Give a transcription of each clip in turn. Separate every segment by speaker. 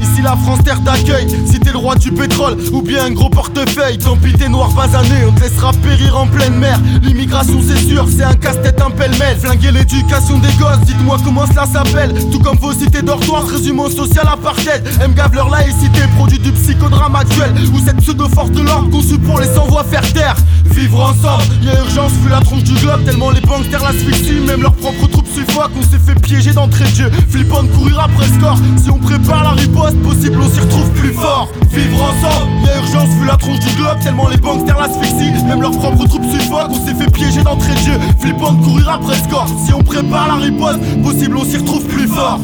Speaker 1: Ici la France terre d'accueil, si t'es le roi du pétrole ou bien un gros portefeuille, tant pis t'es noir basané, on te laissera périr en pleine mer. L'immigration c'est sûr, c'est un casse-tête, un pêle-mêle. Flinguer l'éducation des gosses, dites-moi comment cela s'appelle. Tout comme vos cités dortoirs, résumons social apartheid. M. Gavler laïcité, produit du psychodrame actuel. Ou cette pseudo-force de l'ordre conçue pour les sans-voix faire taire. Vivre ensemble, y'a urgence vu la tronche du globe, tellement les banques terre l'asphyxie, même leurs propres troupes suffoquent. On s'est fait piéger d'entrée de jeu, flippant de courir après score. Si on prépare la riposte, possible on s'y retrouve plus fort. Vivre ensemble, y'a urgence vu la tronche du globe, tellement les banques terre l'asphyxie, même leurs propres troupes suffoquent. On s'est fait piéger d'entrée de jeu, flippant de courir après score. Si on prépare la riposte, possible on s'y retrouve plus fort.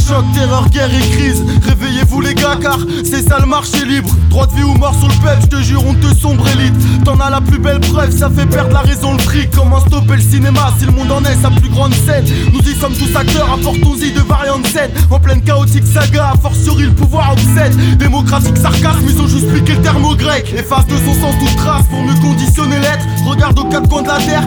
Speaker 1: Choc, terreur, guerre et crise. Réveillez-vous les gars, car c'est ça le marché libre. Droit de vie ou mort sur le peuple, je te jure, on te sombre élite. T'en as la plus belle preuve, ça fait perdre la raison, le fric. Comment stopper le cinéma si le monde en est sa plus grande scène? Nous y sommes tous acteurs, apportons-y de variantes scènes. En pleine chaotique saga, a fortiori le pouvoir obsède. Démocratique sarcasme, ils ont juste piqué le terme au grec. Efface de son sens toute trace pour mieux conditionner l'être. Regarde aux quatre coins de la terre,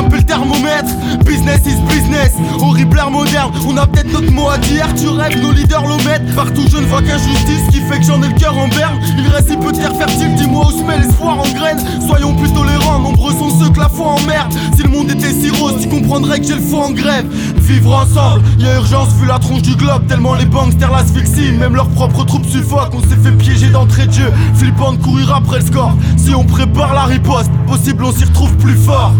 Speaker 1: font grimper le thermomètre. Business is business, horrible ère moderne. On a peut-être notre mot à dire, tu rêves, nos leaders l'omettent. Partout je ne vois qu'injustice qui fait que j'en ai le cœur en berne. Il reste si peu de terre fertile, dis-moi où se met l'espoir en graines. Soyons plus tolérants, nombreux sont ceux que la foi emmerde. Si le monde était si rose, tu comprendrais que j'ai le foie en grève. Vivre ensemble, y a urgence vu la tronche du globe, tellement les banques terre l'asphyxie. Même leurs propres troupes suffoquent, on s'est fait piéger d'entrée de jeu. Flippant de courir après le score. Si on prépare la riposte, possible on s'y retrouve plus fort.